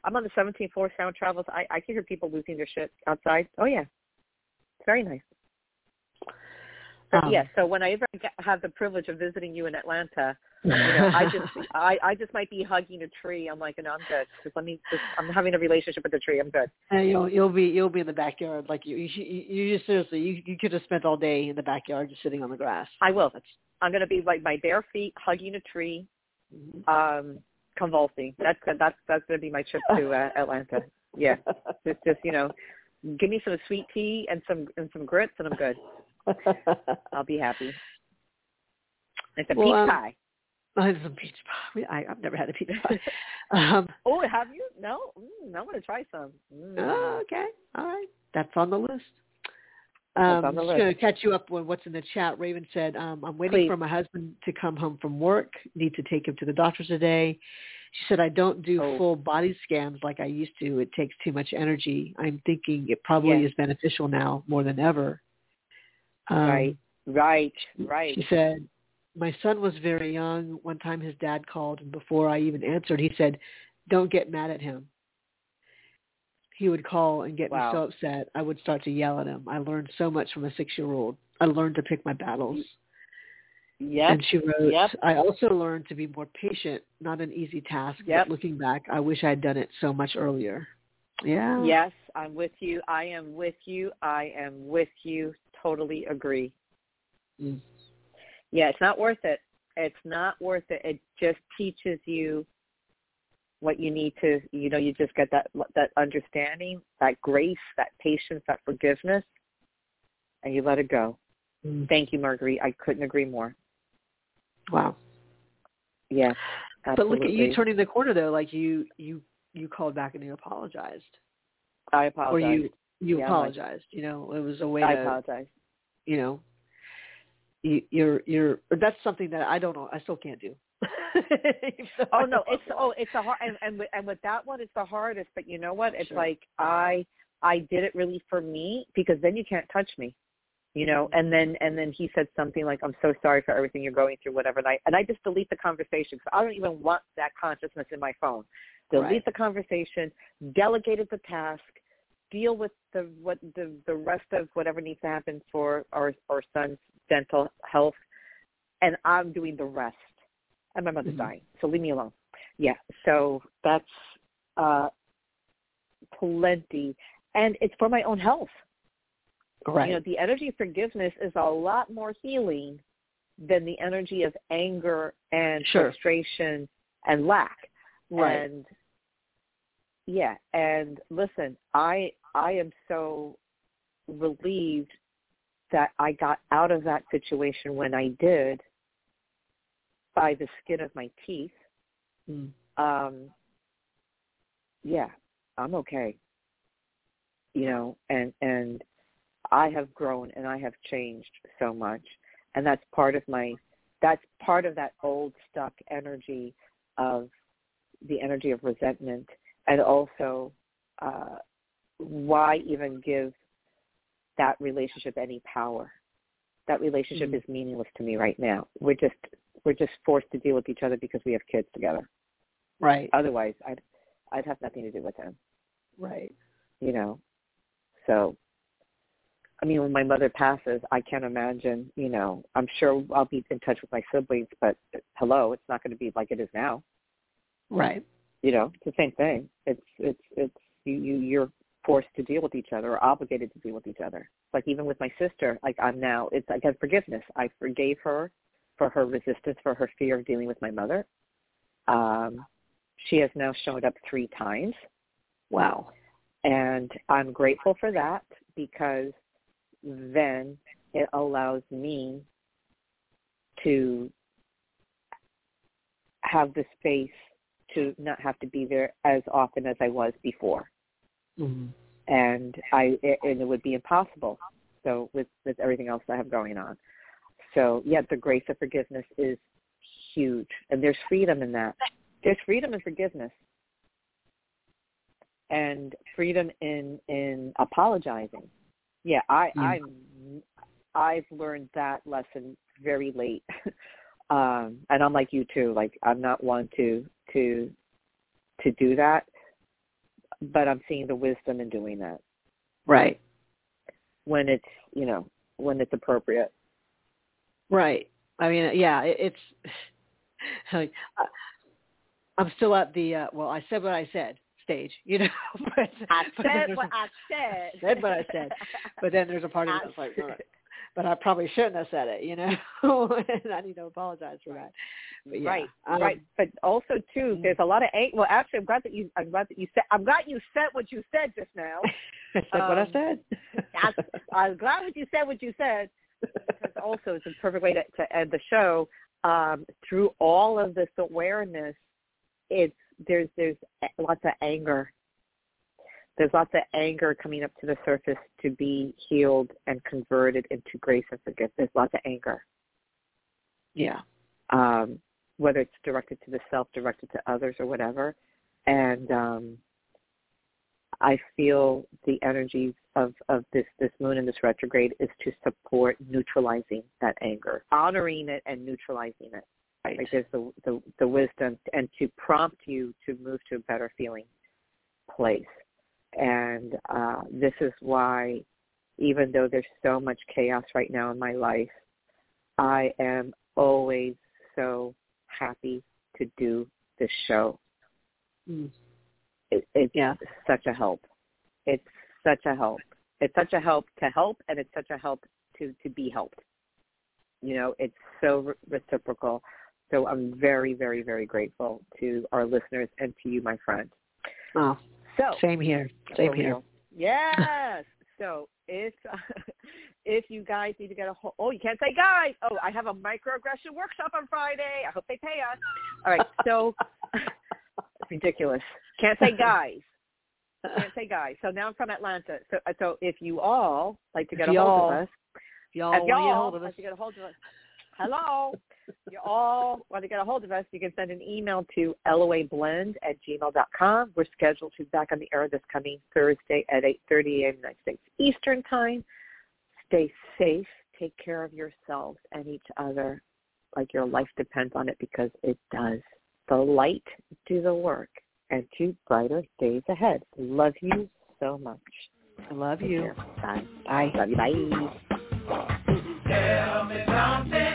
I'm on the 17th floor. Sound travels. I I can hear people losing their shit outside. Oh yeah, it's very nice. Um, yeah. So when I ever get, have the privilege of visiting you in Atlanta, you know, I just I I just might be hugging a tree. I'm like, no, I'm good. Just let me. Just, I'm having a relationship with the tree. I'm good.
And you'll you'll be you'll be in the backyard like you you you, just seriously you you could have spent all day in the backyard just sitting on the grass.
I will. That's, I'm going to be like my bare feet hugging a tree, mm-hmm. um, convulsing. That's that's that's going to be my trip to uh, Atlanta. Yeah, just just you know, give me some sweet tea and some and some grits and I'm good. I'll be happy. It's a well, peach um, pie.
Oh, it's a peach pie. I, I've never had a peach pie. Um,
oh, have you? No, mm, I want to try some. Mm.
Oh, okay, all right. That's on the list. Um, I'm just going to catch you up on what's in the chat. Raven said, um, I'm waiting Please. for my husband to come home from work. Need to take him to the doctor today. She said, I don't do oh. full body scans like I used to. It takes too much energy. I'm thinking it probably yes. is beneficial now more than ever.
Um, right, right, right.
She said, my son was very young. One time his dad called, and before I even answered, he said, don't get mad at him. He would call and get wow. me so upset. I would start to yell at him. I learned so much from a six-year-old. I learned to pick my battles.
Yep.
And she wrote,
yep.
I also learned to be more patient, not an easy task, yep. but looking back, I wish I had done it so much earlier. Yeah.
Yes, I'm with you. I am with you. I am with you totally agree. Mm. Yeah, it's not worth it. It's not worth it. It just teaches you what you need to, you know, you just get that that understanding, that grace, that patience, that forgiveness, and you let it go. Mm. Thank you, Marguerite. I couldn't agree more.
Wow.
Yes. Absolutely.
But look at you turning the corner though. Like you, you, you called back and you apologized.
I apologize.
Or you, you yeah, apologized. You know, it was a way
I
to.
apologize.
You know, you, you're you're that's something that I don't know. I still can't do.
so oh no, it's oh it's a hard and, and and with that one it's the hardest. But you know what? It's sure. like I I did it really for me because then you can't touch me you know and then and then he said something like i'm so sorry for everything you're going through whatever and i and i just delete the conversation because i don't even want that consciousness in my phone delete right. the conversation delegated the task deal with the what the the rest of whatever needs to happen for our our son's dental health and i'm doing the rest and my mother's mm-hmm. dying so leave me alone yeah so that's uh plenty and it's for my own health
Right.
You know, the energy of forgiveness is a lot more healing than the energy of anger and
sure.
frustration and lack.
Right.
And yeah, and listen, I I am so relieved that I got out of that situation when I did by the skin of my teeth.
Mm.
Um yeah, I'm okay. You know, and and I have grown and I have changed so much. And that's part of my, that's part of that old stuck energy of the energy of resentment and also uh, why even give that relationship any power? That relationship mm-hmm. is meaningless to me right now. We're just we're just forced to deal with each other because we have kids together.
Right.
Otherwise, I'd I'd have nothing to do with him.
Right.
You know. So I mean, when my mother passes, I can't imagine, you know, I'm sure I'll be in touch with my siblings, but hello, it's not going to be like it is now.
Right.
You know, it's the same thing. It's, it's, it's, you, you, you're forced to deal with each other or obligated to deal with each other. Like even with my sister, like I'm now, it's, I get forgiveness. I forgave her for her resistance, for her fear of dealing with my mother. Um, she has now showed up three times.
Wow.
And I'm grateful for that because then it allows me to have the space to not have to be there as often as I was before.
Mm-hmm.
And I it, and it would be impossible. So with with everything else I have going on. So yeah, the grace of forgiveness is huge, and there's freedom in that. There's freedom in forgiveness, and freedom in in apologizing yeah, I mm. I'm I've learned that lesson very late. um and I'm like you too. Like I'm not one to to to do that, but I'm seeing the wisdom in doing that.
Right.
When it's, you know, when it's appropriate.
Right. I mean, yeah, it, it's like I'm still at the uh well, I said what I said stage, you know.
but, I but said what a, I said.
said what I said. But then there's a part of me that's like, right. But I probably shouldn't have said it, you know. and I need to apologize for that. But yeah,
right,
um,
right. But also too, there's a lot of ang- well, actually, I'm glad that you, I'm glad that you said, I'm glad you said what you said just now.
I said um, what I said.
I, I'm glad that you said what you said. Because also, it's a perfect way to, to end the show. Um, through all of this awareness, it's there's there's lots of anger. There's lots of anger coming up to the surface to be healed and converted into grace and forgiveness. There's lots of anger.
Yeah.
Um, whether it's directed to the self, directed to others, or whatever. And um, I feel the energies of, of this, this moon in this retrograde is to support neutralizing that anger, honoring it and neutralizing it. Right. Like there's the, the, the wisdom and to prompt you to move to a better feeling place. And uh, this is why, even though there's so much chaos right now in my life, I am always so happy to do this show.
Mm.
It, it's
yeah.
such a help. It's such a help. It's such a help to help, and it's such a help to to be helped. You know, it's so re- reciprocal. So I'm very, very, very grateful to our listeners and to you, my friend.
Oh,
so
same here. Same here.
Yes. so if if you guys need to get a whole, oh, you can't say guys. Oh, I have a microaggression workshop on Friday. I hope they pay us. All right. So ridiculous. Can't say guys. Can't say guys. So now I'm from Atlanta. So so if you all like to get a hold of us,
y'all,
y'all
want to get a hold of us,
want to get a hold of us, hello. You all want to get a hold of us, you can send an email to loablend at gmail.com. We're scheduled to be back on the air this coming Thursday at 8.30 a.m. United States Eastern Time. Stay safe. Take care of yourselves and each other like your life depends on it because it does. The light do the work and to brighter days ahead. Love you so much.
I love you.
Bye.
Bye.
Love you. Bye.
Tell me something.